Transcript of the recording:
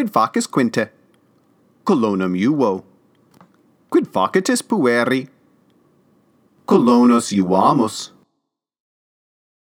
quid facis quinte? Colonum juvo. Quid facitis pueri? Colonos iuamus.